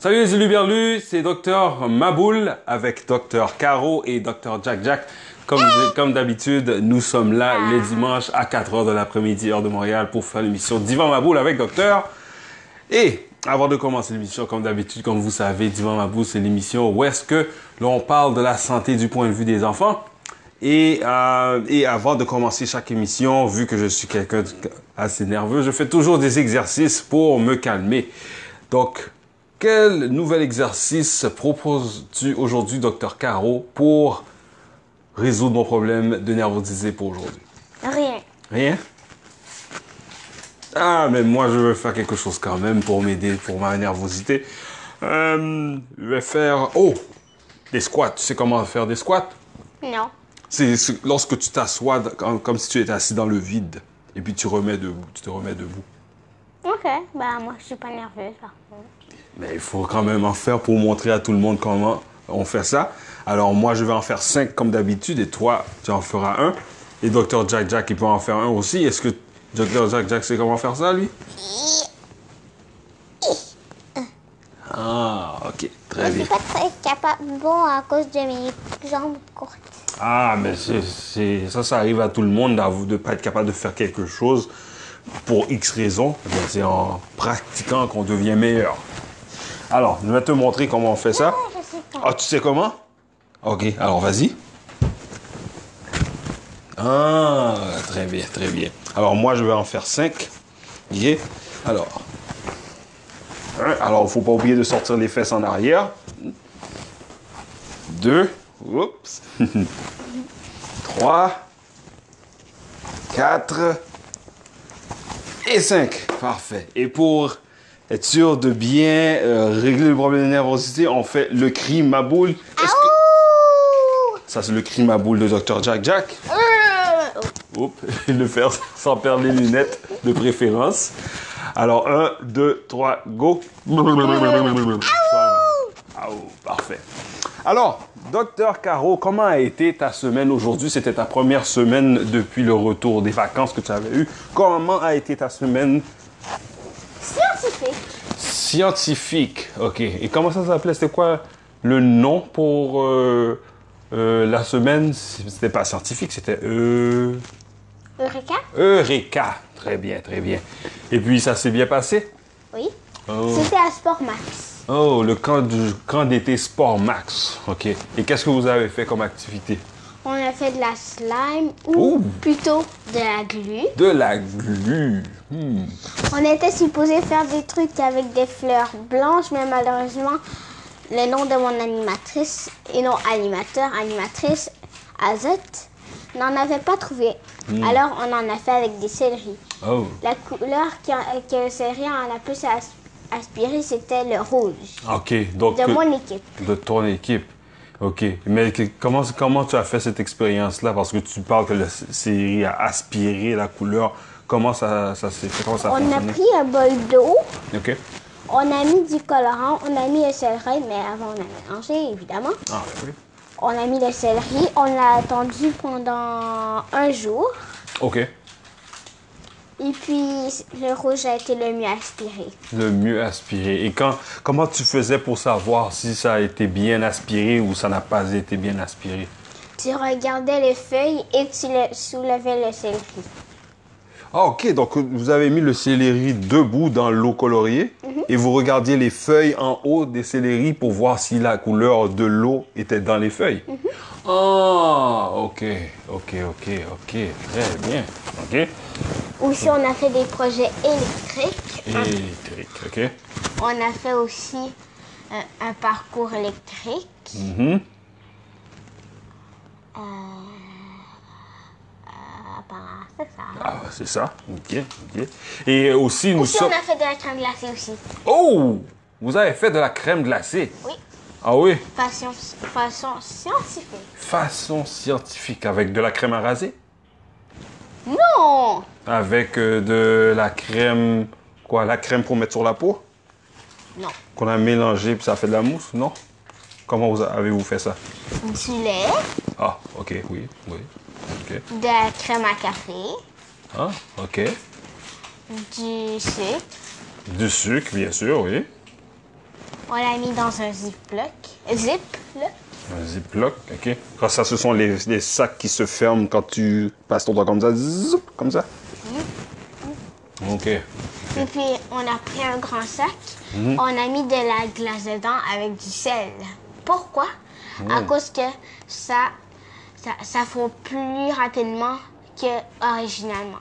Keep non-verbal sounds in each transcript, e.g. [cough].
Salut les Luberlus, c'est Docteur Maboul avec Docteur Caro et Docteur Jack Jack. Comme, comme d'habitude, nous sommes là les dimanches à 4h de l'après-midi, heure de Montréal, pour faire l'émission Divan Maboul avec Docteur. Et avant de commencer l'émission, comme d'habitude, comme vous savez, Divan Maboul, c'est l'émission où est-ce que l'on parle de la santé du point de vue des enfants. Et, euh, et avant de commencer chaque émission, vu que je suis quelqu'un assez nerveux, je fais toujours des exercices pour me calmer. Donc, quel nouvel exercice proposes-tu aujourd'hui, docteur Caro, pour résoudre mon problème de nervosité pour aujourd'hui? Rien. Rien? Ah, mais moi, je veux faire quelque chose quand même pour m'aider pour ma nervosité. Euh, je vais faire... Oh! Des squats. Tu sais comment faire des squats? Non. C'est lorsque tu t'assois comme, comme si tu étais assis dans le vide. Et puis tu remets debout. Tu te remets debout. Ok. Bah, moi, je suis pas nerveuse, par contre. Mais il faut quand même en faire pour montrer à tout le monde comment on fait ça. Alors moi, je vais en faire cinq comme d'habitude et toi, tu en feras un. Et Dr. Jack Jack, il peut en faire un aussi. Est-ce que Dr. Jack Jack sait comment faire ça, lui? Ah, ok. Très Je bien. suis pas très capable, bon, à cause de mes jambes courtes. Ah, mais c'est, ça, ça arrive à tout le monde de ne pas être capable de faire quelque chose pour X raisons. C'est en pratiquant qu'on devient meilleur. Alors, je vais te montrer comment on fait ça. Ah, tu sais comment? Ok, alors vas-y. Ah, très bien, très bien. Alors moi, je vais en faire 5. Ok? Alors. Alors, il ne faut pas oublier de sortir les fesses en arrière. Deux. Oups. [laughs] Trois. Quatre. Et 5. Parfait. Et pour être sûr de bien euh, régler le problème de nervosité, on fait le cri ma boule. Que-! Ça, c'est le cri ma boule de Dr. Jack Jack. Euh, Oups, [laughs] le faire sans perdre les lunettes de préférence. Alors, 1, 2, 3, go. Parfait. Alors, docteur Caro, comment a été ta semaine aujourd'hui? C'était ta première semaine depuis le retour des vacances que tu avais eu. Comment a été ta semaine? Scientifique. scientifique? OK. Et comment ça s'appelait? C'était quoi le nom pour euh, euh, la semaine? C'était pas scientifique, c'était... Euh... Eureka? Eureka. Très bien, très bien. Et puis, ça s'est bien passé? Oui. Oh, C'était à Sport Max. Oh, le camp, du, camp d'été Sport Max. OK. Et qu'est-ce que vous avez fait comme activité? On a fait de la slime, ou Ouh. plutôt de la glu. De la glu. Hmm. On était supposé faire des trucs avec des fleurs blanches, mais malheureusement, le nom de mon animatrice, et non animateur, animatrice, Azote, n'en avait pas trouvé. Alors, on en a fait avec des céleris. Oh. La couleur qui a- que le céleri en a plus as- aspiré, c'était le rouge OK. Donc, de mon équipe. de ton équipe. OK. Mais comment, comment tu as fait cette expérience-là? Parce que tu parles que la série a aspiré la couleur. Comment ça, ça s'est fait? Comment ça a On a pris un bol d'eau, OK. on a mis du colorant, on a mis le céleri, mais avant on a mélangé, évidemment. Ah, oui. On a mis le céleri, on l'a attendu pendant un jour. OK. Et puis, le rouge a été le mieux aspiré. Le mieux aspiré. Et quand, comment tu faisais pour savoir si ça a été bien aspiré ou ça n'a pas été bien aspiré? Tu regardais les feuilles et tu le- soulevais le céleri. Ah, ok. Donc, vous avez mis le céleri debout dans l'eau coloriée et vous regardiez les feuilles en haut des céleris pour voir si la couleur de l'eau était dans les feuilles. Ah, ok, ok, ok, ok. Très bien. Ok. Aussi, on a fait des projets électriques. Électrique, ok. On a fait aussi un, un parcours électrique. Mhm. Euh, euh, c'est ça. Ah, c'est ça. Ok, ok. Et aussi, nous Aussi, sommes. on a fait de la crème glacée aussi. Oh! Vous avez fait de la crème glacée? Oui, Ah oui? façon, façon scientifique. Façon scientifique avec de la crème à raser? Non Avec euh, de la crème. Quoi? La crème pour mettre sur la peau? Non. Qu'on a mélangé puis ça fait de la mousse? Non? Comment avez-vous fait ça? Du lait, Ah, ok, oui, oui. De la crème à café, Ah, ok. du sucre, Du sucre, bien sûr, oui. On l'a mis dans un ziploc. Zip, là. Un ziploc, OK. Quand ça, ce sont les, les sacs qui se ferment quand tu passes ton doigt comme ça. zoup, comme ça? OK. Et puis, on a pris un grand sac. On a mis de la glace dedans avec du sel. Pourquoi? À cause que ça, ça, ça fond plus rapidement que originalement.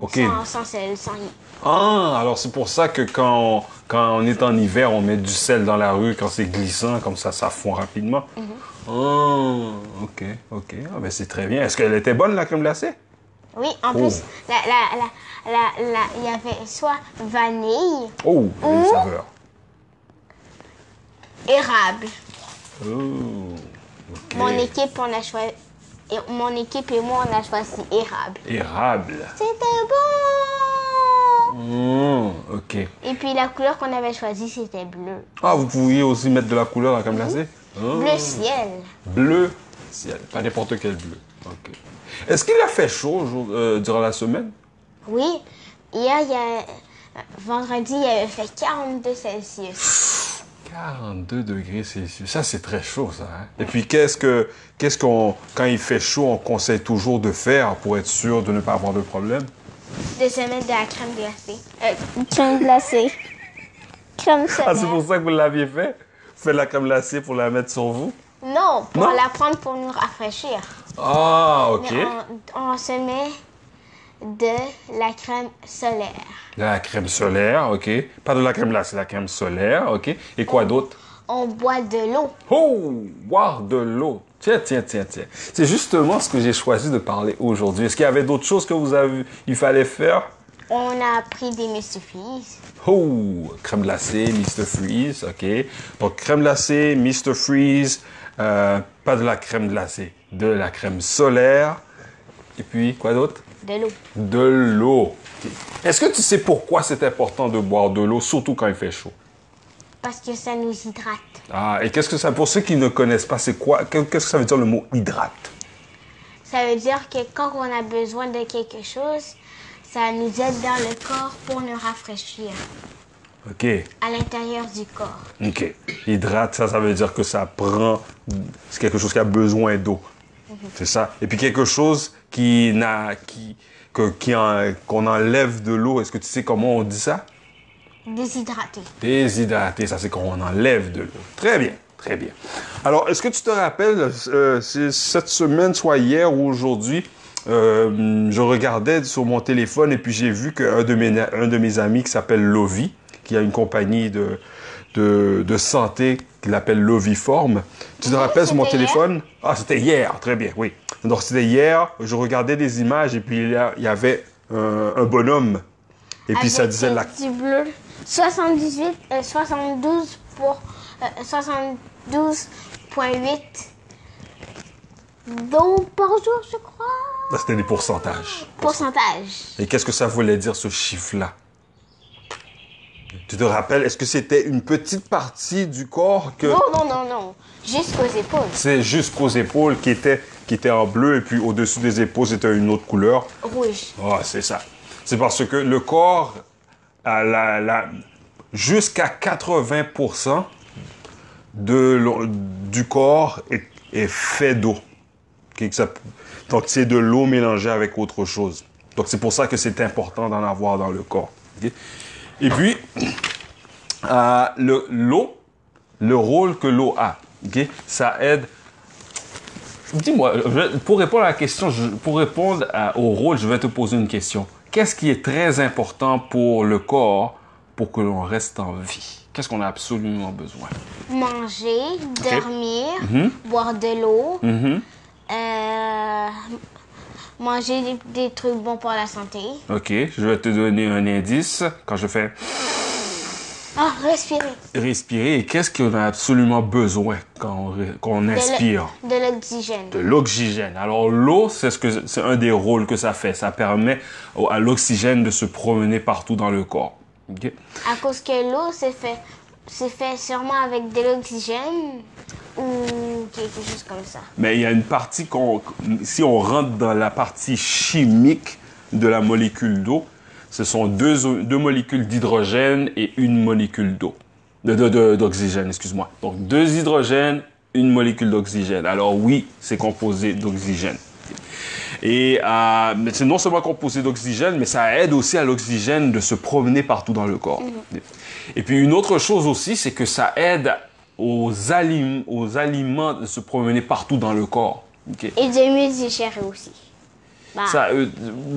OK. Sans, sans sel, sans rien. Ah, alors c'est pour ça que quand on, quand on est en hiver, on met du sel dans la rue quand c'est glissant, comme ça, ça fond rapidement. Ah, OK, OK. Ah, ben c'est très bien. Est-ce qu'elle était bonne, la crème glacée? Oui, en Oh. plus, la, la, la, la, la- il y avait soit vanille, Oh, il une saveur. érable. Oh. Mon équipe, on a choisi. et Mon équipe et moi, on a choisi érable. Érable. C'était bon! OK. Et puis la couleur qu'on avait choisie, c'était bleu. Ah, vous pouviez aussi mettre de la couleur crème glacée? Ah. Bleu ciel. Bleu ciel, pas n'importe quel bleu. OK. Est-ce qu'il a fait chaud euh, durant la semaine? Oui, hier, il y a. Vendredi, il avait fait 42 Celsius. 42 degrés Celsius. Ça, c'est très chaud, ça. hein? Et puis, qu'est-ce que, qu'est-ce qu'on, quand il fait chaud, on conseille toujours de faire pour être sûr de ne pas avoir de problème? De se mettre de la crème glacée. Euh, crème glacée. Crème Ah, c'est solaire. pour ça que vous l'aviez fait? Vous faites la crème glacée pour la mettre sur vous? Non, pour Non? la prendre pour nous rafraîchir. Ah, OK. On, on se met de la crème solaire. De la crème solaire, OK. Pas de la crème glacée, la crème solaire, OK. Et quoi d'autre? On boit de l'eau. Oh, boire de l'eau. Tiens, tiens, tiens, tiens. C'est justement ce que j'ai choisi de parler aujourd'hui. Est-ce qu'il y avait d'autres choses que vous avez, il fallait faire? On a pris des Mr. Freeze. Oh, crème glacée, Mr. Freeze, OK. Donc, crème glacée, Mr. Freeze, euh, pas de la crème glacée, de la crème solaire. Et puis, quoi d'autre? De l'eau. De l'eau. Est-ce que tu sais pourquoi c'est important de boire de l'eau, surtout quand il fait chaud? Parce que ça nous hydrate. Ah, et qu'est-ce que ça, pour ceux qui ne connaissent pas, c'est quoi, qu'est-ce que ça veut dire le mot hydrate? Ça veut dire que quand on a besoin de quelque chose, ça nous aide dans le corps pour nous rafraîchir OK. à l'intérieur du corps. OK. Hydrate, ça, ça veut dire que ça prend. C'est quelque chose qui a besoin d'eau. C'est ça. Et puis quelque chose qui n'a. qui. que- qui en- qu'on enlève de l'eau. Est-ce que tu sais comment on dit ça? Déshydraté. Déshydraté, ça c'est qu'on enlève de l'eau. Très bien, très bien. Alors, est-ce que tu te rappelles, euh, cette semaine, soit hier ou aujourd'hui, euh, je regardais sur mon téléphone et puis j'ai vu qu'un de mes, un de mes amis qui s'appelle Lovi, qui a une compagnie de, de, de santé qu'il appelle Loviform. Tu te Oui, rappelles sur mon téléphone? Ah, c'était hier, très bien, oui. Donc, c'était hier, je regardais des images et puis il y avait un, un bonhomme. Et puis ça disait euh, la bleu. 78, euh, 72 pour. euh, 72,8 d'eau par jour, je crois. Ah, C'était des pourcentages. Pourcentage. Et qu'est-ce que ça voulait dire, ce chiffre-là? Tu te rappelles, est-ce que c'était une petite partie du corps que Non, non, non, non. Jusqu'aux épaules. c'est jusqu'aux épaules qui était, qui était en bleu et puis au-dessus des épaules, c'était une autre couleur? Rouge. Ah, c'est ça. C'est parce que le corps, la, la- jusqu'à 80% de du corps est, est fait d'eau. Donc, c'est de l'eau mélangée avec autre chose. Donc, c'est pour ça que c'est important d'en avoir dans le corps. ok? Et puis, euh, le- l'eau, le rôle que l'eau a, ok, ça aide Dis-moi, pour répondre à la question, je- pour répondre à- au rôle, je vais te poser une question. Qu'est-ce qui est très important pour le corps pour que l'on reste en vie? Qu'est-ce qu'on a absolument besoin? Manger, dormir, Mhm. boire de l'eau, Mhm. euh, manger des, des trucs bons pour la santé. OK, je vais te donner un indice. Quand je fais Ah, respirer. respirer, et qu'est-ce qu'on a absolument besoin quand on, quand inspire? De l'oxygène. de l'oxygène. Alors l'eau, c'est ce que c'est un des rôles que ça fait. Ça permet à l'oxygène de se promener partout dans le corps. OK? À cause que l'eau, c'est fait, c'est fait sûrement avec de l'oxygène ou quelque chose comme ça. Mais il y a une partie qu'on, si on rentre dans la partie chimique de la molécule d'eau, ce sont deux, deux molécules d'hydrogène et une molécule d'eau. De- de- de- D'oxygène, excuse-moi. Donc, deux hydrogènes, une molécule d'oxygène. Alors oui, c'est composé d'oxygène. Et euh, c'est non seulement composé d'oxygène, mais ça aide aussi à l'oxygène de se promener partout dans le corps. Et puis une autre chose aussi, c'est que ça aide aux, alim- aux aliments de se promener partout dans le corps. Et de mieux digérer aussi. Bah, Ça, euh,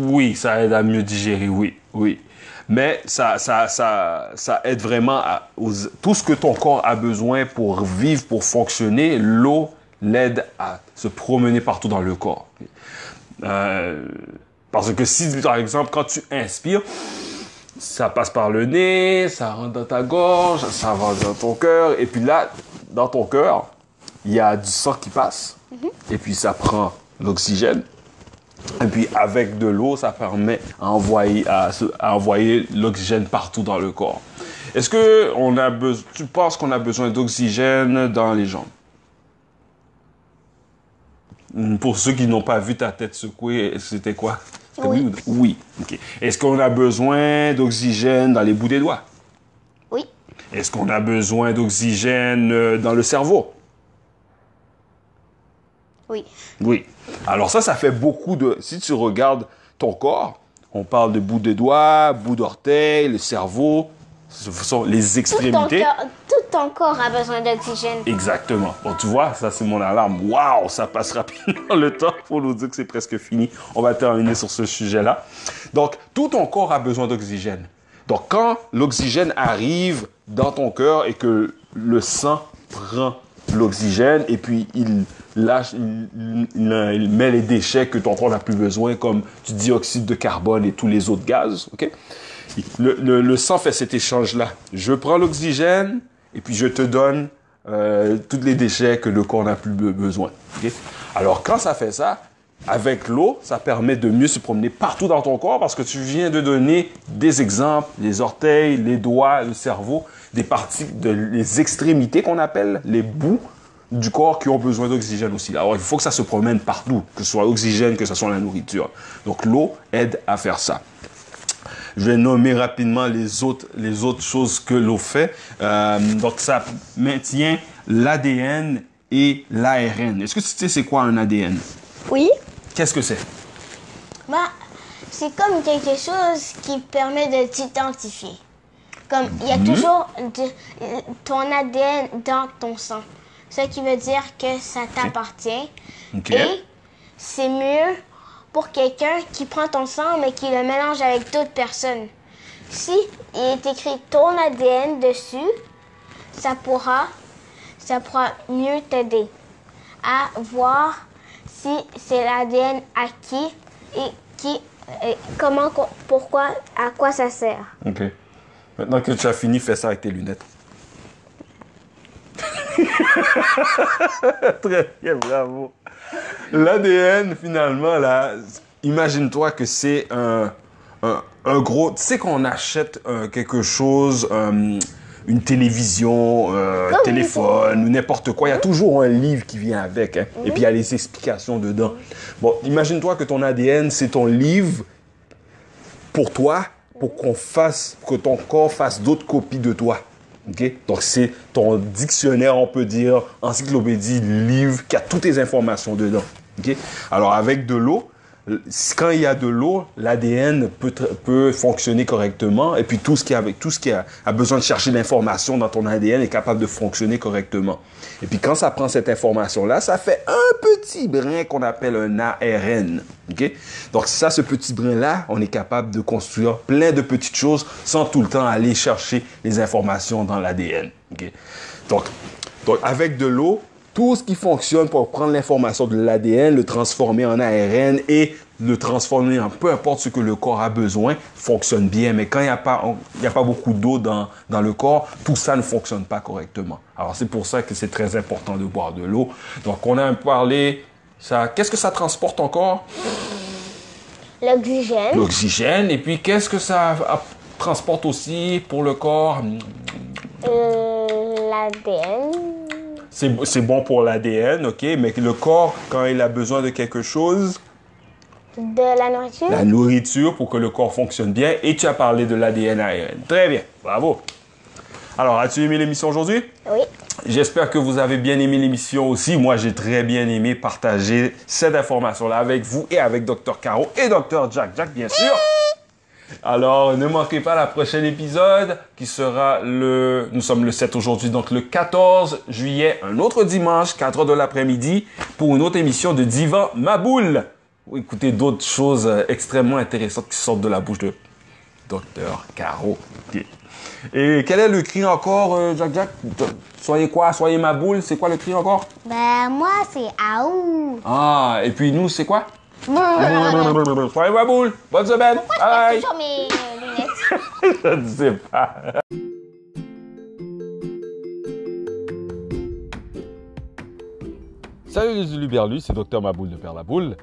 oui, ça aide à mieux digérer, oui, oui. Mais ça, ça, ça, ça aide vraiment à aux- tout ce que ton corps a besoin pour vivre, pour fonctionner. L'eau l'aide à se promener partout dans le corps. Euh, parce que si, par exemple, quand tu inspires, ça passe par le nez, ça rentre dans ta gorge, ça va dans ton cœur, et puis là, dans ton cœur, il y a du sang qui passe, et puis ça prend l'oxygène. Et puis avec de l'eau, ça permet à envoyer, à, envoyer l'oxygène partout dans le corps. Est-ce que on a tu penses qu'on a besoin d'oxygène dans les jambes? Hmm, Pour ceux qui n'ont pas vu ta tête secouer, c'était quoi? Oui. ou- Oui. ok. Est-ce qu'on a besoin d'oxygène dans les bouts des doigts? Oui. Est-ce qu'on a besoin d'oxygène euh, dans le cerveau? Oui. Oui. Alors ça, ça fait beaucoup de... Si tu regardes ton corps, on parle de bout des doigts, bout d'orteil, le cerveau, ce sont les Tout ton, extrémités. tout ton corps a besoin d'oxygène. Exactement. Bon, tu vois, ça c'est mon alarme. Waouh, ça passe rapidement le temps pour nous dire que c'est presque fini. On va terminer sur ce sujet-là. Donc, tout ton corps a besoin d'oxygène. Donc, quand l'oxygène arrive dans ton cœur et que le sang prend l'oxygène et puis il lâche, il, met les déchets que ton corps n'a plus besoin, comme du dioxyde de carbone et tous les autres gaz, ok? Le, le- sang fait cet échange-là. Je prends l'oxygène et puis je te donne euh, tous les déchets que le corps n'a plus be- besoin. Alors quand ça fait ça, avec l'eau, ça permet de mieux se promener partout dans ton corps parce que tu viens de donner des exemples, les orteils, les doigts, le cerveau, des parties, de, les extrémités qu'on appelle les bouts du corps qui ont besoin d'oxygène aussi. Alors il faut que ça se promène partout, que ce soit oxygène, que ce soit la nourriture. Donc l'eau aide à faire ça. Je vais nommer rapidement les autres, les autres choses que l'eau fait. Euh, donc, ça maintient l'ADN et l'ARN. Est-ce que tu sais c'est quoi un ADN? Oui. Qu'est-ce que c'est? Bah, c'est comme quelque chose qui permet de t'identifier. Comme il y a toujours de- ton ADN dans ton sang. Ce qui veut dire que ça t'appartient. Et c'est mieux pour quelqu'un qui prend ton sang mais qui le mélange avec d'autres personnes. Si il est écrit ton ADN dessus, ça pourra, ça pourra mieux t'aider à voir si c'est l'ADN à qui et qui, et comment, pourquoi, à quoi ça sert. Maintenant que tu as fini, fais ça avec tes lunettes. [laughs] Très bien, bravo. L'ADN, finalement, là, imagine-toi que c'est un, un, un gros... Tu sais qu'on achète euh, quelque chose, euh, une télévision, euh, un Comme téléphone, ou n'importe quoi. Il y a toujours un livre qui vient avec. hein. Et puis, il y a les explications dedans. Bon, imagine-toi que ton ADN, c'est ton livre pour toi, pour qu'on fasse, que ton corps fasse d'autres copies de toi. OK? Donc, c'est ton dictionnaire, on peut dire, encyclopédie, livre, qui a toutes tes informations dedans. OK? Alors, avec de l'eau, quand il y a de l'eau, l'ADN peut, fonctionner correctement et puis tout ce qui, a, besoin de chercher l'information dans ton ADN est capable de fonctionner correctement. Et puis quand ça prend cette information-là, ça fait un petit brin qu'on appelle un ARN. OK? Donc ça, ce petit brin-là, on est capable de construire plein de petites choses sans tout le temps aller chercher les informations dans l'ADN. OK? Donc, donc avec de l'eau, tout ce qui fonctionne pour prendre l'information de l'ADN, le transformer en ARN et le transformer en peu importe ce que le corps a besoin, fonctionne bien. Mais quand il n'y a, pas- on- il y a pas beaucoup d'eau dans, dans le corps, tout ça ne fonctionne pas correctement. Alors c'est pour ça que c'est très important de boire de l'eau. Donc on a parlé, ça, qu'est-ce que ça transporte encore? L'oxygène, L'oxygène. Et puis qu'est-ce que ça transporte aussi pour le corps? Euh, l'ADN, C'est bon pour l'ADN, ok, mais le corps, quand il a besoin de quelque chose, de la nourriture. la nourriture pour que le corps fonctionne bien, et tu as parlé de l'ADN ARN. Très bien, bravo. Alors, as-tu aimé l'émission aujourd'hui? Oui. J'espère que vous avez bien aimé l'émission aussi. Moi, j'ai très bien aimé partager cette information-là avec vous et avec Dr. Caro et Dr. Jack Jack, bien sûr. Alors, ne manquez pas la prochaine épisode qui sera le... Nous sommes le 7 aujourd'hui, donc le 14 juillet, un autre dimanche, 4 heures de l'après-midi, pour une autre émission de Divan Maboule. Écoutez d'autres choses euh, extrêmement intéressantes qui sortent de la bouche de Dr. Caro. Et quel est le cri encore, euh, Jack Jack? Soyez quoi? Soyez ma boule? C'est quoi le cri encore? Ben, moi, c'est Aou. Ah, et puis nous, c'est quoi? Pourquoi Soyez ma boule. Bonne semaine. je Bye. mets toujours mes [laughs] lunettes? Je ne sais pas. Salut les Uluberlus, c'est Docteur Maboule de Père la Boule.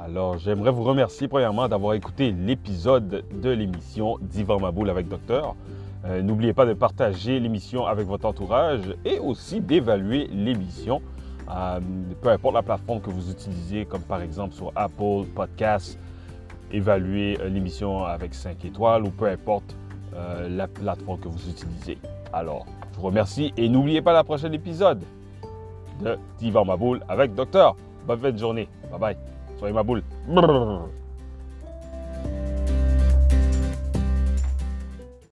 Alors, j'aimerais vous remercier premièrement d'avoir écouté l'épisode de l'émission Divan Maboule avec Docteur. Euh, N'oubliez pas de partager l'émission avec votre entourage et aussi d'évaluer l'émission, euh, peu importe la plateforme que vous utilisez, comme par exemple sur Apple Podcasts, évaluer euh, l'émission avec 5 étoiles ou peu importe euh, la plateforme que vous utilisez. Alors, je vous remercie et n'oubliez pas la prochaine épisode de Divan Maboule avec Docteur. Bonne fin de journée. Bye bye. Soyez ma boule. Brrr.